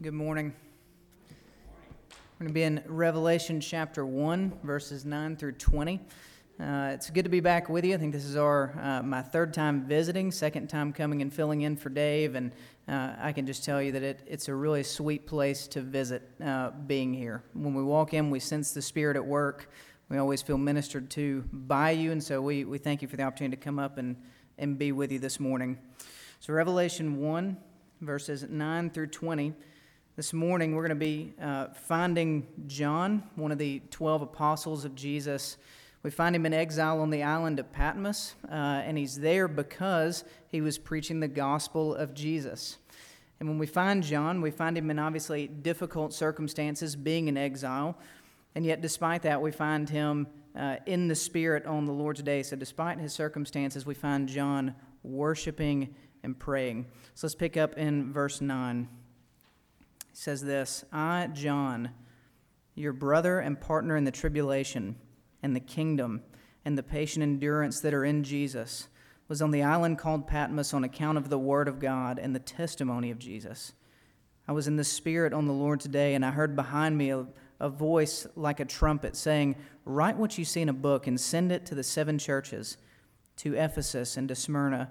Good morning. We're going to be in Revelation chapter 1, verses 9 through 20. Uh, it's good to be back with you. I think this is our uh, my third time visiting, second time coming and filling in for Dave, and uh, I can just tell you that it, it's a really sweet place to visit uh, being here. When we walk in, we sense the Spirit at work. We always feel ministered to by you, and so we, we thank you for the opportunity to come up and, and be with you this morning. So, Revelation 1, verses 9 through 20. This morning, we're going to be uh, finding John, one of the 12 apostles of Jesus. We find him in exile on the island of Patmos, uh, and he's there because he was preaching the gospel of Jesus. And when we find John, we find him in obviously difficult circumstances, being in exile. And yet, despite that, we find him uh, in the Spirit on the Lord's day. So, despite his circumstances, we find John worshiping and praying. So, let's pick up in verse 9. Says this I, John, your brother and partner in the tribulation, and the kingdom and the patient endurance that are in Jesus was on the island called Patmos on account of the word of God and the testimony of Jesus. I was in the Spirit on the Lord's day, and I heard behind me a, a voice like a trumpet saying, Write what you see in a book and send it to the seven churches to Ephesus and to Smyrna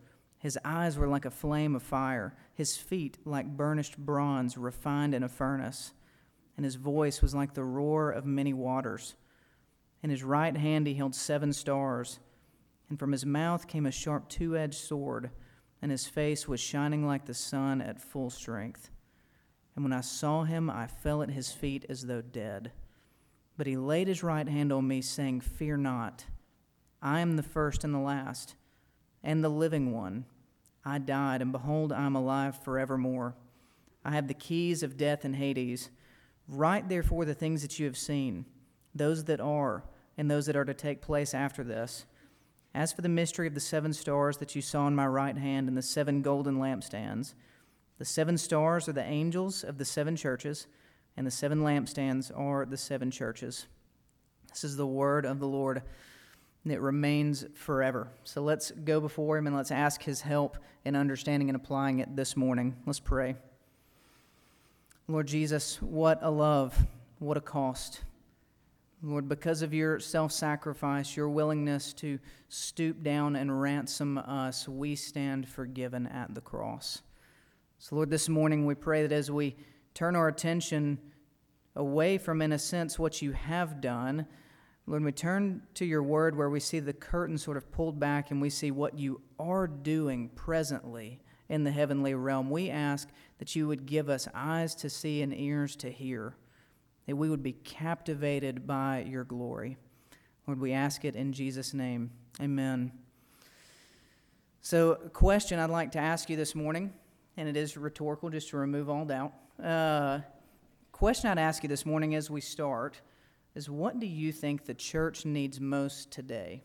His eyes were like a flame of fire, his feet like burnished bronze refined in a furnace, and his voice was like the roar of many waters. In his right hand he held seven stars and from his mouth came a sharp two edged sword, and his face was shining like the sun at full strength. And when I saw him, I fell at his feet as though dead. But he laid his right hand on me, saying, Fear not. I am the first and the last, and the living one. I died, and behold, I am alive forevermore. I have the keys of death and Hades. Write therefore the things that you have seen, those that are, and those that are to take place after this. As for the mystery of the seven stars that you saw in my right hand and the seven golden lampstands, the seven stars are the angels of the seven churches, and the seven lampstands are the seven churches. This is the word of the Lord, it remains forever. So let's go before Him and let's ask His help in understanding and applying it this morning. Let's pray. Lord Jesus, what a love, what a cost. Lord, because of your self sacrifice, your willingness to stoop down and ransom us, we stand forgiven at the cross. So, Lord, this morning we pray that as we turn our attention away from, in a sense, what you have done, Lord, we turn to your word where we see the curtain sort of pulled back and we see what you are doing presently in the heavenly realm. We ask that you would give us eyes to see and ears to hear that we would be captivated by your glory. Lord, we ask it in Jesus' name. Amen. So, a question I'd like to ask you this morning, and it is rhetorical just to remove all doubt. Uh, question I'd ask you this morning as we start is what do you think the church needs most today?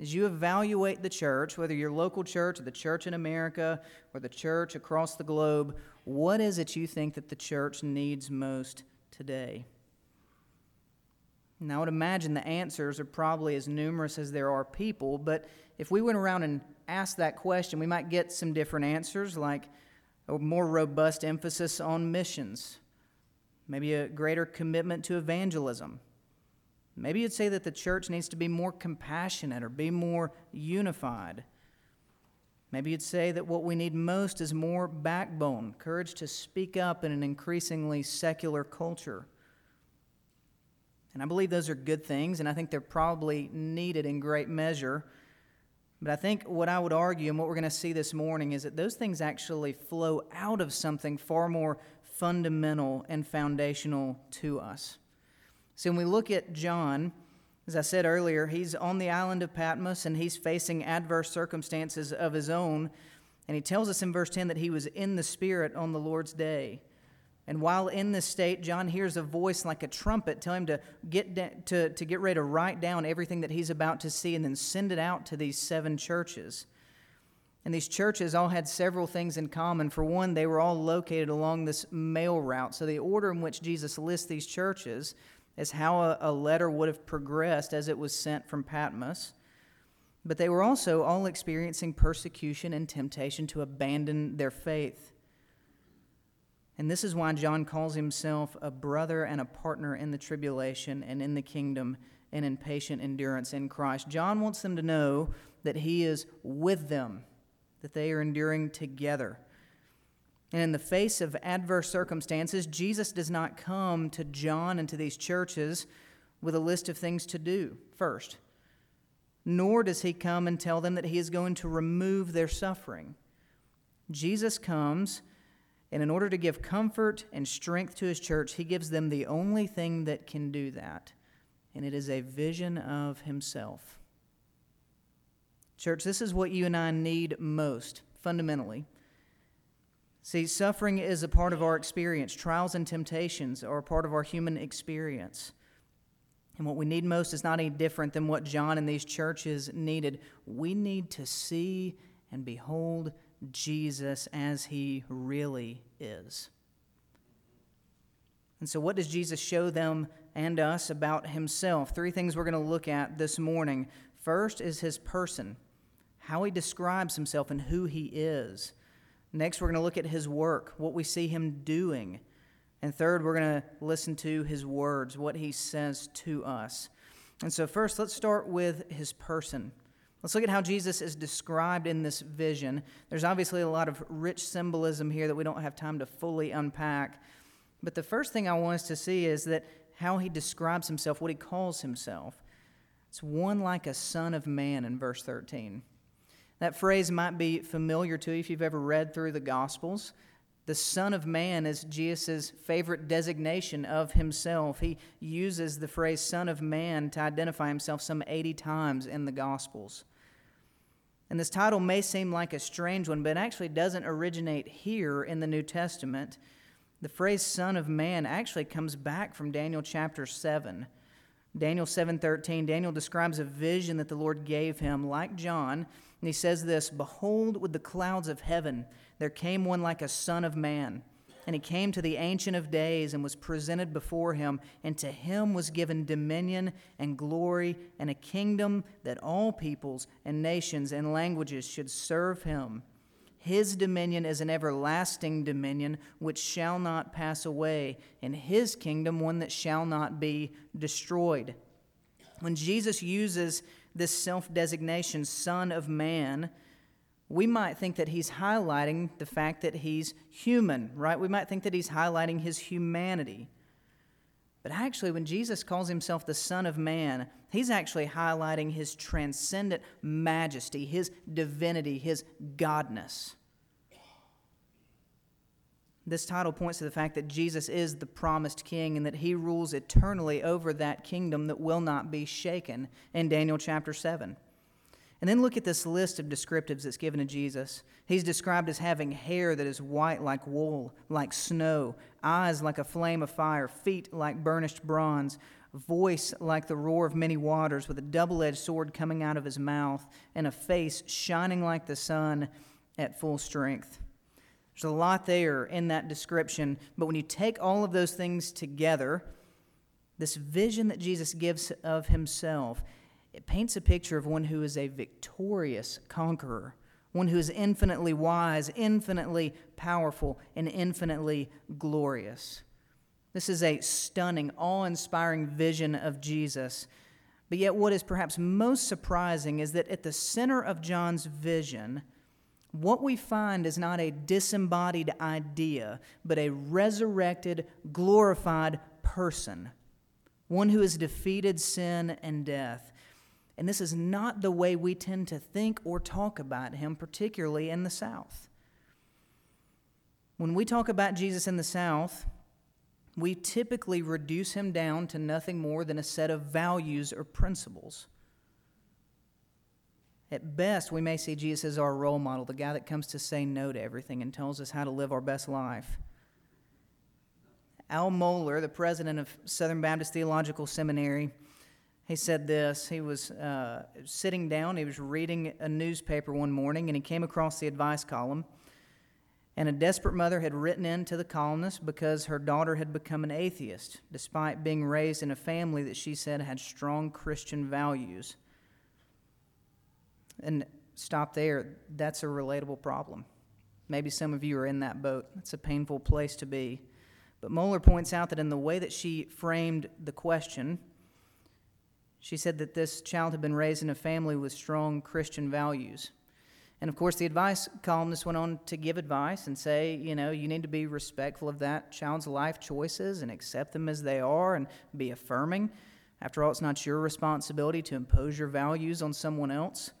As you evaluate the church, whether your local church or the church in America or the church across the globe, what is it you think that the church needs most today? Now, I would imagine the answers are probably as numerous as there are people, but if we went around and asked that question, we might get some different answers, like a more robust emphasis on missions, maybe a greater commitment to evangelism, Maybe you'd say that the church needs to be more compassionate or be more unified. Maybe you'd say that what we need most is more backbone, courage to speak up in an increasingly secular culture. And I believe those are good things, and I think they're probably needed in great measure. But I think what I would argue and what we're going to see this morning is that those things actually flow out of something far more fundamental and foundational to us. So when we look at John, as I said earlier, he's on the island of Patmos and he's facing adverse circumstances of his own. And he tells us in verse 10 that he was in the Spirit on the Lord's day. And while in this state, John hears a voice like a trumpet tell him to get, to, to get ready to write down everything that he's about to see and then send it out to these seven churches. And these churches all had several things in common. For one, they were all located along this mail route. So the order in which Jesus lists these churches is how a, letter would have progressed as it was sent from Patmos. But they were also all experiencing persecution and temptation to abandon their faith. And this is why John calls himself a brother and a partner in the tribulation and in the kingdom and in patient endurance in Christ. John wants them to know that he is with them, that they are enduring together. And in the face of adverse circumstances, Jesus does not come to John and to these churches with a list of things to do first, nor does he come and tell them that he is going to remove their suffering. Jesus comes and in order to give comfort and strength to his church, he gives them the only thing that can do that, and it is a vision of himself. Church, this is what you and I need most, fundamentally. See, suffering is a part of our experience. Trials and temptations are a part of our human experience. And what we need most is not any different than what John and these churches needed. We need to see and behold Jesus as he really is. And so, what does Jesus show them and us about himself? Three things we're going to look at this morning. First is his person, how he describes himself and who he is. Next, we're going to look at his work, what we see him doing. And third, we're going to listen to his words, what he says to us. And so, first, let's start with his person. Let's look at how Jesus is described in this vision. There's obviously a lot of rich symbolism here that we don't have time to fully unpack. But the first thing I want us to see is that how he describes himself, what he calls himself. It's one like a son of man in verse 13. That phrase might be familiar to you if you've ever read through the Gospels. The Son of Man is Jesus' favorite designation of himself. He uses the phrase Son of Man to identify himself some 80 times in the Gospels. And this title may seem like a strange one, but it actually doesn't originate here in the New Testament. The phrase Son of Man actually comes back from Daniel chapter 7. Daniel 7:13 Daniel describes a vision that the Lord gave him like John and he says this behold with the clouds of heaven there came one like a son of man. And he came to the Ancient of Days and was presented before him, and to him was given dominion and glory and a kingdom that all peoples and nations and languages should serve him. His dominion is an everlasting dominion which shall not pass away, and his kingdom one that shall not be destroyed. When Jesus uses this self designation, Son of Man, we might think that he's highlighting the fact that he's human, right? We might think that he's highlighting his humanity. But actually, when Jesus calls himself the Son of Man, he's actually highlighting his transcendent majesty, his divinity, his godness. This title points to the fact that Jesus is the promised king and that he rules eternally over that kingdom that will not be shaken in Daniel chapter 7. And then look at this list of descriptives that's given to Jesus. He's described as having hair that is white like wool, like snow, eyes like a flame of fire, feet like burnished bronze, voice like the roar of many waters, with a double edged sword coming out of his mouth, and a face shining like the sun at full strength. There's a lot there in that description, but when you take all of those things together, this vision that Jesus gives of himself it paints a picture of one who is a victorious conqueror, one who is infinitely wise, infinitely powerful, and infinitely glorious. This is a stunning, awe inspiring vision of Jesus. But yet, what is perhaps most surprising is that at the center of John's vision, what we find is not a disembodied idea, but a resurrected, glorified person, one who has defeated sin and death. And this is not the way we tend to think or talk about him, particularly in the South. When we talk about Jesus in the South, we typically reduce him down to nothing more than a set of values or principles. At best, we may see Jesus as our role model, the guy that comes to say no to everything and tells us how to live our best life. Al Mohler, the president of Southern Baptist Theological Seminary, he said this. He was uh, sitting down, he was reading a newspaper one morning, and he came across the advice column. And a desperate mother had written in to the columnist because her daughter had become an atheist, despite being raised in a family that she said had strong Christian values. And stop there. That's a relatable problem. Maybe some of you are in that boat. It's a painful place to be. But Mohler points out that in the way that she framed the question, she said that this child had been raised in a family with strong Christian values. And of course, the advice columnist went on to give advice and say, you know, you need to be respectful of that child's life choices and accept them as they are and be affirming. After all, it's not your responsibility to impose your values on someone else.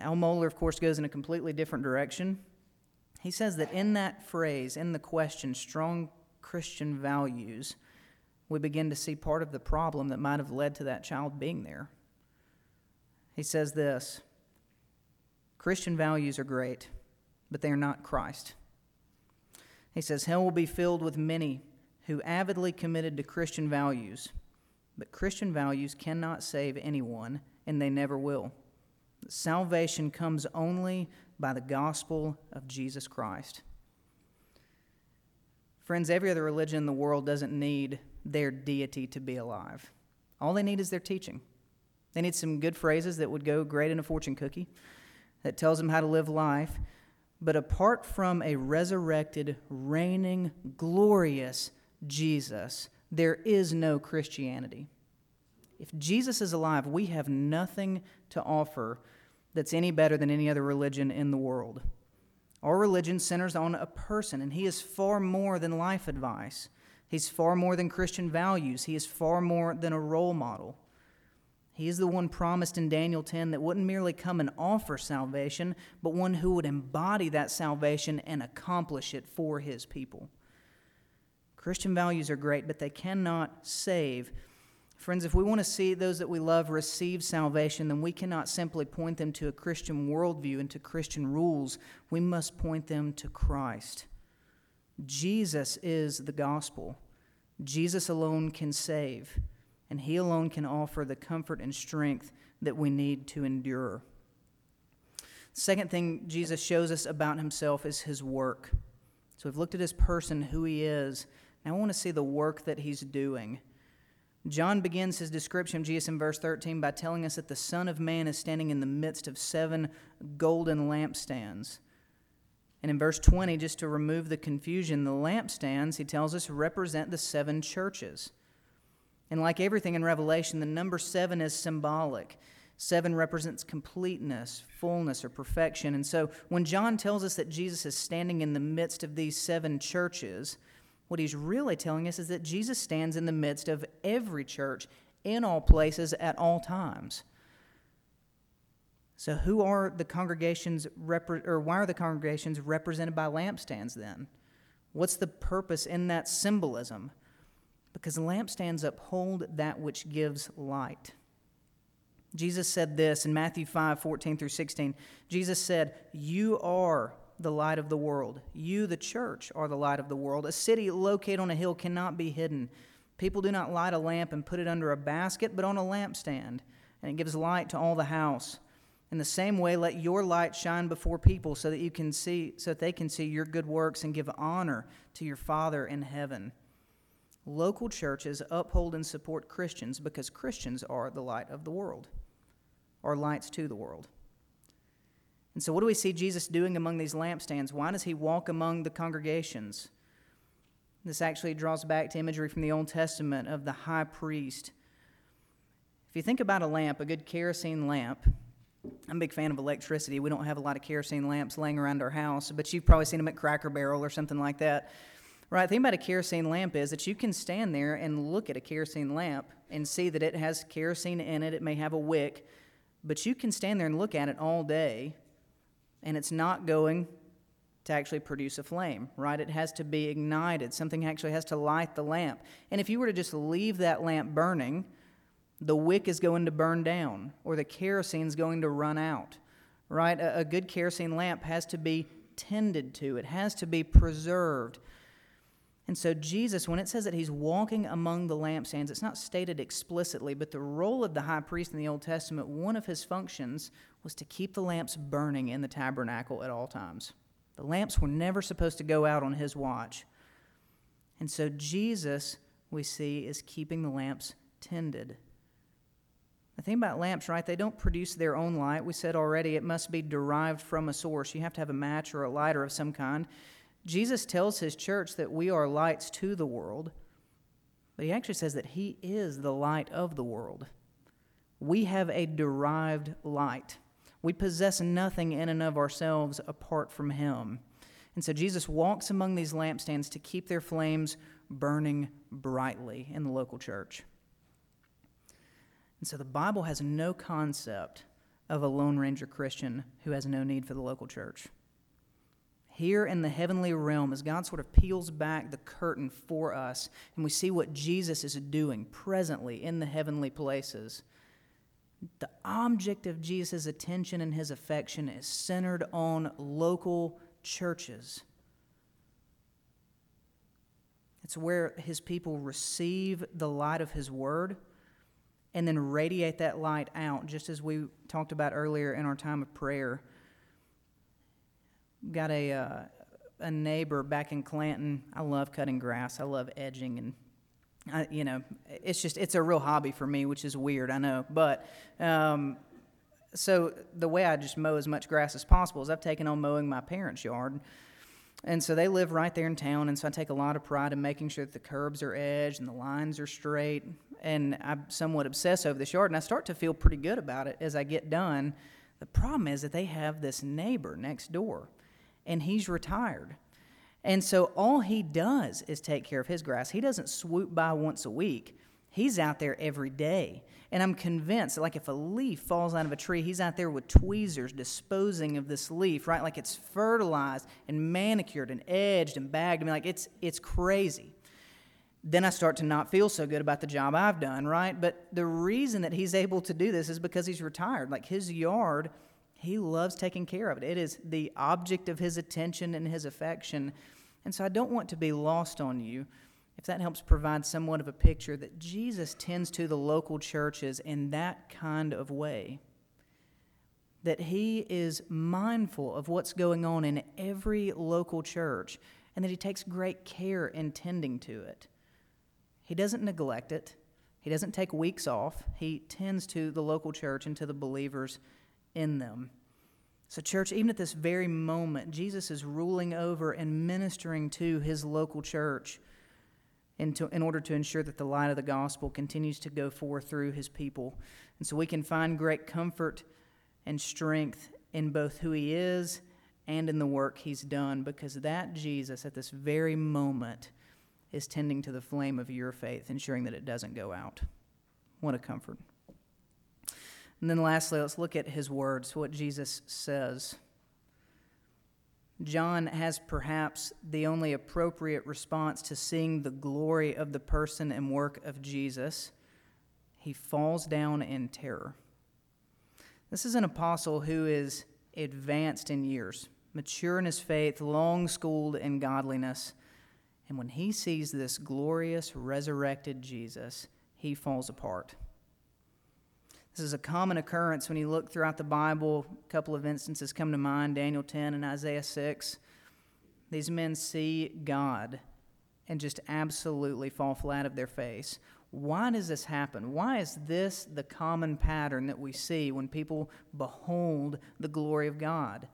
Al Mohler, of course, goes in a completely different direction. He says that in that phrase, in the question, strong Christian values, we begin to see part of the problem that might have led to that child being there. He says this Christian values are great, but they are not Christ. He says, Hell will be filled with many who avidly committed to Christian values, but Christian values cannot save anyone, and they never will. Salvation comes only by the gospel of Jesus Christ. Friends, every other religion in the world doesn't need their deity to be alive. All they need is their teaching. They need some good phrases that would go great in a fortune cookie that tells them how to live life. But apart from a resurrected, reigning, glorious Jesus, there is no Christianity. If Jesus is alive, we have nothing to offer that's any better than any other religion in the world. Our religion centers on a person, and he is far more than life advice. He's far more than Christian values. He is far more than a role model. He is the one promised in Daniel 10 that wouldn't merely come and offer salvation, but one who would embody that salvation and accomplish it for his people. Christian values are great, but they cannot save Friends, if we want to see those that we love receive salvation, then we cannot simply point them to a Christian worldview and to Christian rules. We must point them to Christ. Jesus is the gospel. Jesus alone can save, and He alone can offer the comfort and strength that we need to endure. Second thing Jesus shows us about Himself is His work. So we've looked at His person, who He is. Now I want to see the work that He's doing. John begins his description of Jesus in verse 13 by telling us that the Son of Man is standing in the midst of seven golden lampstands. And in verse 20, just to remove the confusion, the lampstands, he tells us, represent the seven churches. And like everything in Revelation, the number seven is symbolic. Seven represents completeness, fullness, or perfection. And so when John tells us that Jesus is standing in the midst of these seven churches, what he's really telling us is that Jesus stands in the midst of every church in all places at all times. So, who are the congregations, repre- or why are the congregations represented by lampstands then? What's the purpose in that symbolism? Because lampstands uphold that which gives light. Jesus said this in Matthew 5 14 through 16. Jesus said, You are the light of the world. You, the church, are the light of the world. A city located on a hill cannot be hidden. People do not light a lamp and put it under a basket, but on a lampstand, and it gives light to all the house. In the same way, let your light shine before people so that you can see so that they can see your good works and give honor to your Father in heaven. Local churches uphold and support Christians because Christians are the light of the world, or lights to the world. And so, what do we see Jesus doing among these lampstands? Why does he walk among the congregations? This actually draws back to imagery from the Old Testament of the high priest. If you think about a lamp, a good kerosene lamp, I'm a big fan of electricity. We don't have a lot of kerosene lamps laying around our house, but you've probably seen them at Cracker Barrel or something like that. Right, the thing about a kerosene lamp is that you can stand there and look at a kerosene lamp and see that it has kerosene in it. It may have a wick, but you can stand there and look at it all day and it's not going to actually produce a flame, right? It has to be ignited. Something actually has to light the lamp. And if you were to just leave that lamp burning, the wick is going to burn down or the kerosene is going to run out, right? A, good kerosene lamp has to be tended to, it has to be preserved. And so, Jesus, when it says that he's walking among the lampstands, it's not stated explicitly, but the role of the high priest in the Old Testament, one of his functions was to keep the lamps burning in the tabernacle at all times. The lamps were never supposed to go out on his watch. And so, Jesus, we see, is keeping the lamps tended. The thing about lamps, right, they don't produce their own light. We said already it must be derived from a source. You have to have a match or a lighter of some kind. Jesus tells his church that we are lights to the world, but he actually says that he is the light of the world. We have a derived light. We possess nothing in and of ourselves apart from him. And so Jesus walks among these lampstands to keep their flames burning brightly in the local church. And so the Bible has no concept of a Lone Ranger Christian who has no need for the local church here in the heavenly realm as God sort of peels back the curtain for us and we see what Jesus is doing presently in the heavenly places. The object of Jesus' attention and his affection is centered on local churches. It's where his people receive the light of his word and then radiate that light out, just as we talked about earlier in our time of prayer got a uh, a neighbor back in Clanton. I love cutting grass. I love edging and. I, you know, it's just it's a real hobby for me, which is weird, I know. But um, so the way I just mow as much grass as possible is I've taken on mowing my parents' yard, and so they live right there in town, and so I take a lot of pride in making sure that the curbs are edged and the lines are straight. And I somewhat obsess over this yard, and I start to feel pretty good about it as I get done. The problem is that they have this neighbor next door and he's retired. And so all he does is take care of his grass. He doesn't swoop by once a week. He's out there every day. And I'm convinced like, if a leaf falls out of a tree, he's out there with tweezers disposing of this leaf, right? Like it's fertilized and manicured and edged and bagged. I mean, like, it's, it's crazy. Then I start to not feel so good about the job I've done, right? But the reason that he's able to do this is because he's retired. Like, his yard he loves taking care of it. It is the object of his attention and his affection. And so I don't want to be lost on you if that helps provide somewhat of a picture that Jesus tends to the local churches in that kind of way. That he is mindful of what's going on in every local church and that he takes great care in tending to it. He doesn't neglect it, he doesn't take weeks off. He tends to the local church and to the believers in them. So, church, even at this very moment, Jesus is ruling over and ministering to his local church in, to, in order to ensure that the light of the gospel continues to go forth through his people. And so we can find great comfort and strength in both who he is and in the work he's done because that Jesus, at this very moment, is tending to the flame of your faith, ensuring that it doesn't go out. What a comfort. And then lastly, let's look at his words, what Jesus says. John has perhaps the only appropriate response to seeing the glory of the person and work of Jesus. He falls down in terror. This is an apostle who is advanced in years, mature in his faith, long schooled in godliness. And when he sees this glorious, resurrected Jesus, he falls apart. This is a common occurrence when you look throughout the Bible. A couple of instances come to mind Daniel 10 and Isaiah 6. These men see God and just absolutely fall flat of their face. Why does this happen? Why is this the common pattern that we see when people behold the glory of God?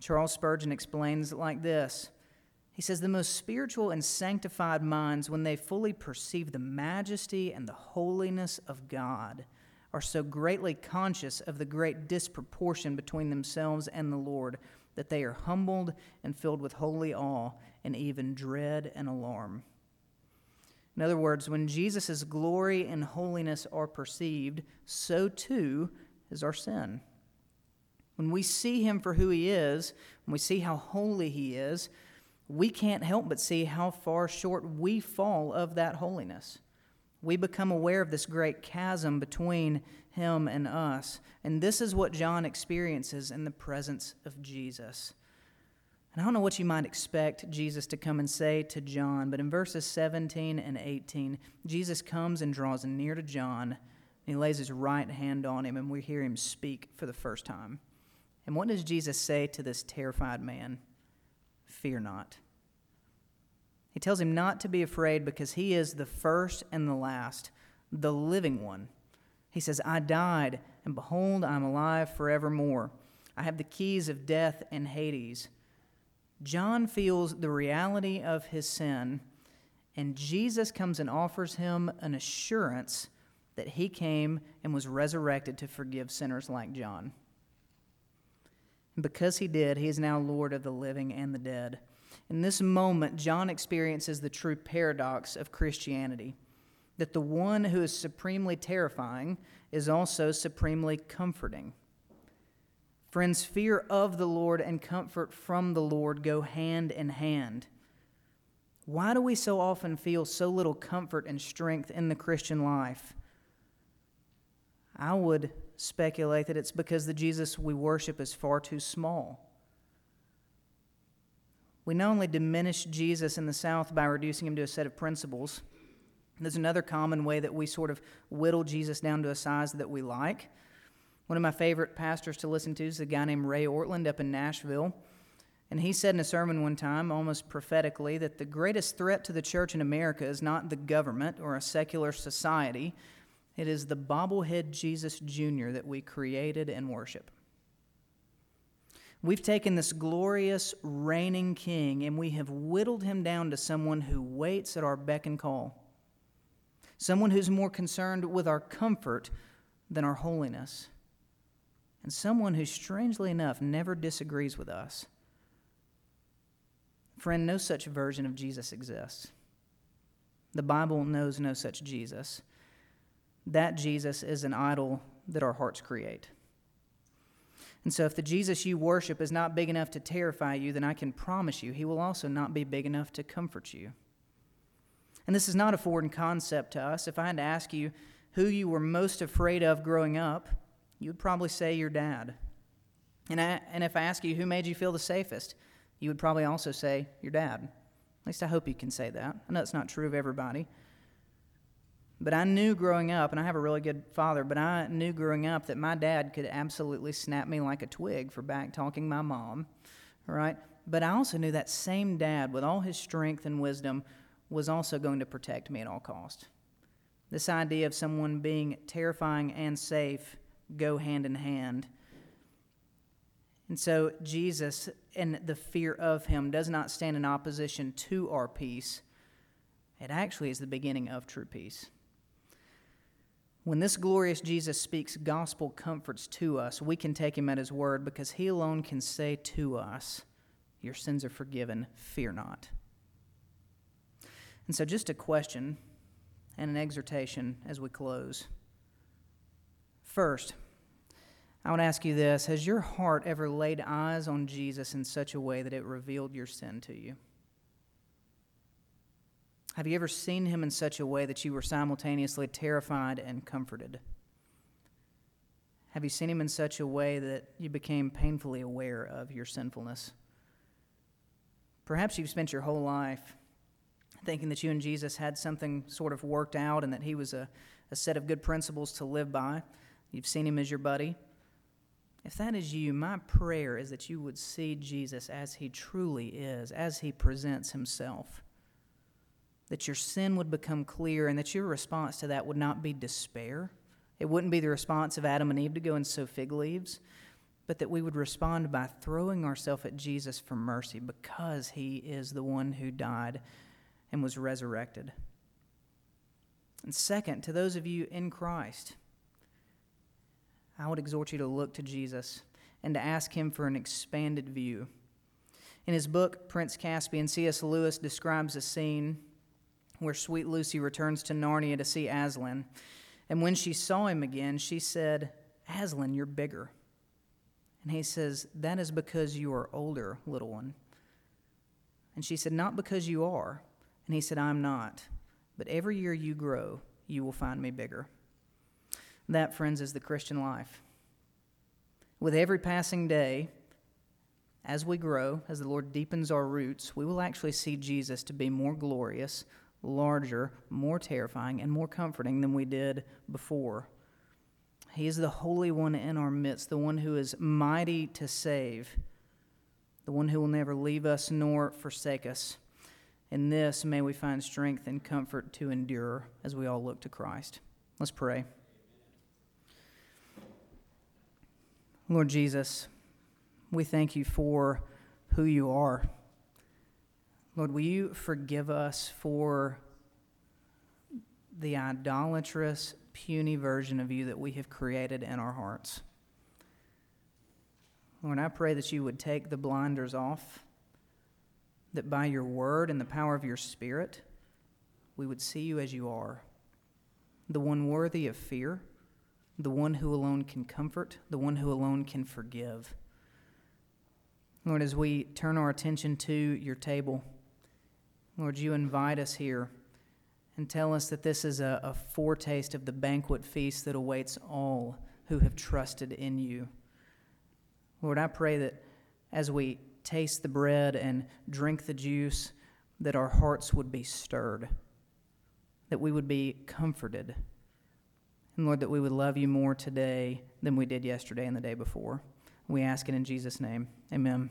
Charles Spurgeon explains it like this He says, The most spiritual and sanctified minds, when they fully perceive the majesty and the holiness of God, are so greatly conscious of the great disproportion between themselves and the Lord that they are humbled and filled with holy awe and even dread and alarm. In other words, when Jesus' glory and holiness are perceived, so too is our sin. When we see him for who he is, when we see how holy he is, we can't help but see how far short we fall of that holiness we become aware of this great chasm between him and us. And this is what John experiences in the presence of Jesus. And I don't know what you might expect Jesus to come and say to John, but in verses 17 and 18, Jesus comes and draws near to John, and he lays his right hand on him, and we hear him speak for the first time. And what does Jesus say to this terrified man? Fear not. He tells him not to be afraid because he is the first and the last, the living one. He says, I died, and behold, I am alive forevermore. I have the keys of death and Hades. John feels the reality of his sin, and Jesus comes and offers him an assurance that he came and was resurrected to forgive sinners like John. And because he did, he is now Lord of the living and the dead. In this moment, John experiences the true paradox of Christianity that the one who is supremely terrifying is also supremely comforting. Friends, fear of the Lord and comfort from the Lord go hand in hand. Why do we so often feel so little comfort and strength in the Christian life? I would speculate that it's because the Jesus we worship is far too small. We not only diminish Jesus in the South by reducing him to a set of principles, there's another common way that we sort of whittle Jesus down to a size that we like. One of my favorite pastors to listen to is a guy named Ray Ortlund up in Nashville. And he said in a sermon one time, almost prophetically, that the greatest threat to the church in America is not the government or a secular society, it is the bobblehead Jesus Jr. that we created and worship. We've taken this glorious reigning king and we have whittled him down to someone who waits at our beck and call, someone who's more concerned with our comfort than our holiness and someone who, strangely enough, never disagrees with us. Friend, no such version of Jesus exists. The Bible knows no such Jesus. That Jesus is an idol that our hearts create. And so, if the Jesus you worship is not big enough to terrify you, then I can promise you he will also not be big enough to comfort you. And this is not a foreign concept to us. If I had to ask you who you were most afraid of growing up, you would probably say your dad. And, I, and if I ask you who made you feel the safest, you would probably also say your dad. At least I hope you can say that. I know it's not true of everybody. But I knew growing up, and I have a really good father, but I knew growing up that my dad could absolutely snap me like a twig for back talking my mom, right? But I also knew that same dad, with all his strength and wisdom, was also going to protect me at all cost. This idea of someone being terrifying and safe go hand in hand. And so Jesus and the fear of him does not stand in opposition to our peace. It actually is the beginning of true peace. When this glorious Jesus speaks gospel comforts to us, we can take him at his word because he alone can say to us, Your sins are forgiven, fear not. And so, just a question and an exhortation as we close. First, I would ask you this Has your heart ever laid eyes on Jesus in such a way that it revealed your sin to you? Have you ever seen him in such a way that you were simultaneously terrified and comforted? Have you seen him in such a way that you became painfully aware of your sinfulness? Perhaps you've spent your whole life thinking that you and Jesus had something sort of worked out and that he was a, a set of good principles to live by. You've seen him as your buddy. If that is you, my prayer is that you would see Jesus as he truly is, as he presents himself. That your sin would become clear and that your response to that would not be despair. It wouldn't be the response of Adam and Eve to go and sew fig leaves, but that we would respond by throwing ourselves at Jesus for mercy because he is the one who died and was resurrected. And second, to those of you in Christ, I would exhort you to look to Jesus and to ask him for an expanded view. In his book, Prince Caspian, C.S. Lewis describes a scene where sweet Lucy returns to Narnia to see Aslan. And when she saw him again, she said, Aslan, you're bigger. And he says, That is because you are older, little one. And she said, Not because you are. And he said, I'm not. But every year you grow, you will find me bigger. That, friends, is the Christian life. With every passing day, as we grow, as the Lord deepens our roots, we will actually see Jesus to be more glorious, larger, more terrifying, and more comforting than we did before. He is the Holy One in our midst, the one who is mighty to save, the one who will never leave us nor forsake us. In this, may we find strength and comfort to endure as we all look to Christ. Let's pray. Lord Jesus, we thank you for who you are. Lord, will you forgive us for the idolatrous, puny version of you that we have created in our hearts? Lord, I pray that you would take the blinders off, that by your word and the power of your spirit, we would see you as you are, the one worthy of fear, the one who alone can comfort, the one who alone can forgive. Lord, as we turn our attention to your table, Lord, you invite us here and tell us that this is a, a, foretaste of the banquet feast that awaits all who have trusted in you. Lord, I pray that as we taste the bread and drink the juice, that our hearts would be stirred, that we would be comforted, and Lord, that we would love you more today than we did yesterday and the day before. We ask it in Jesus' name. Amen.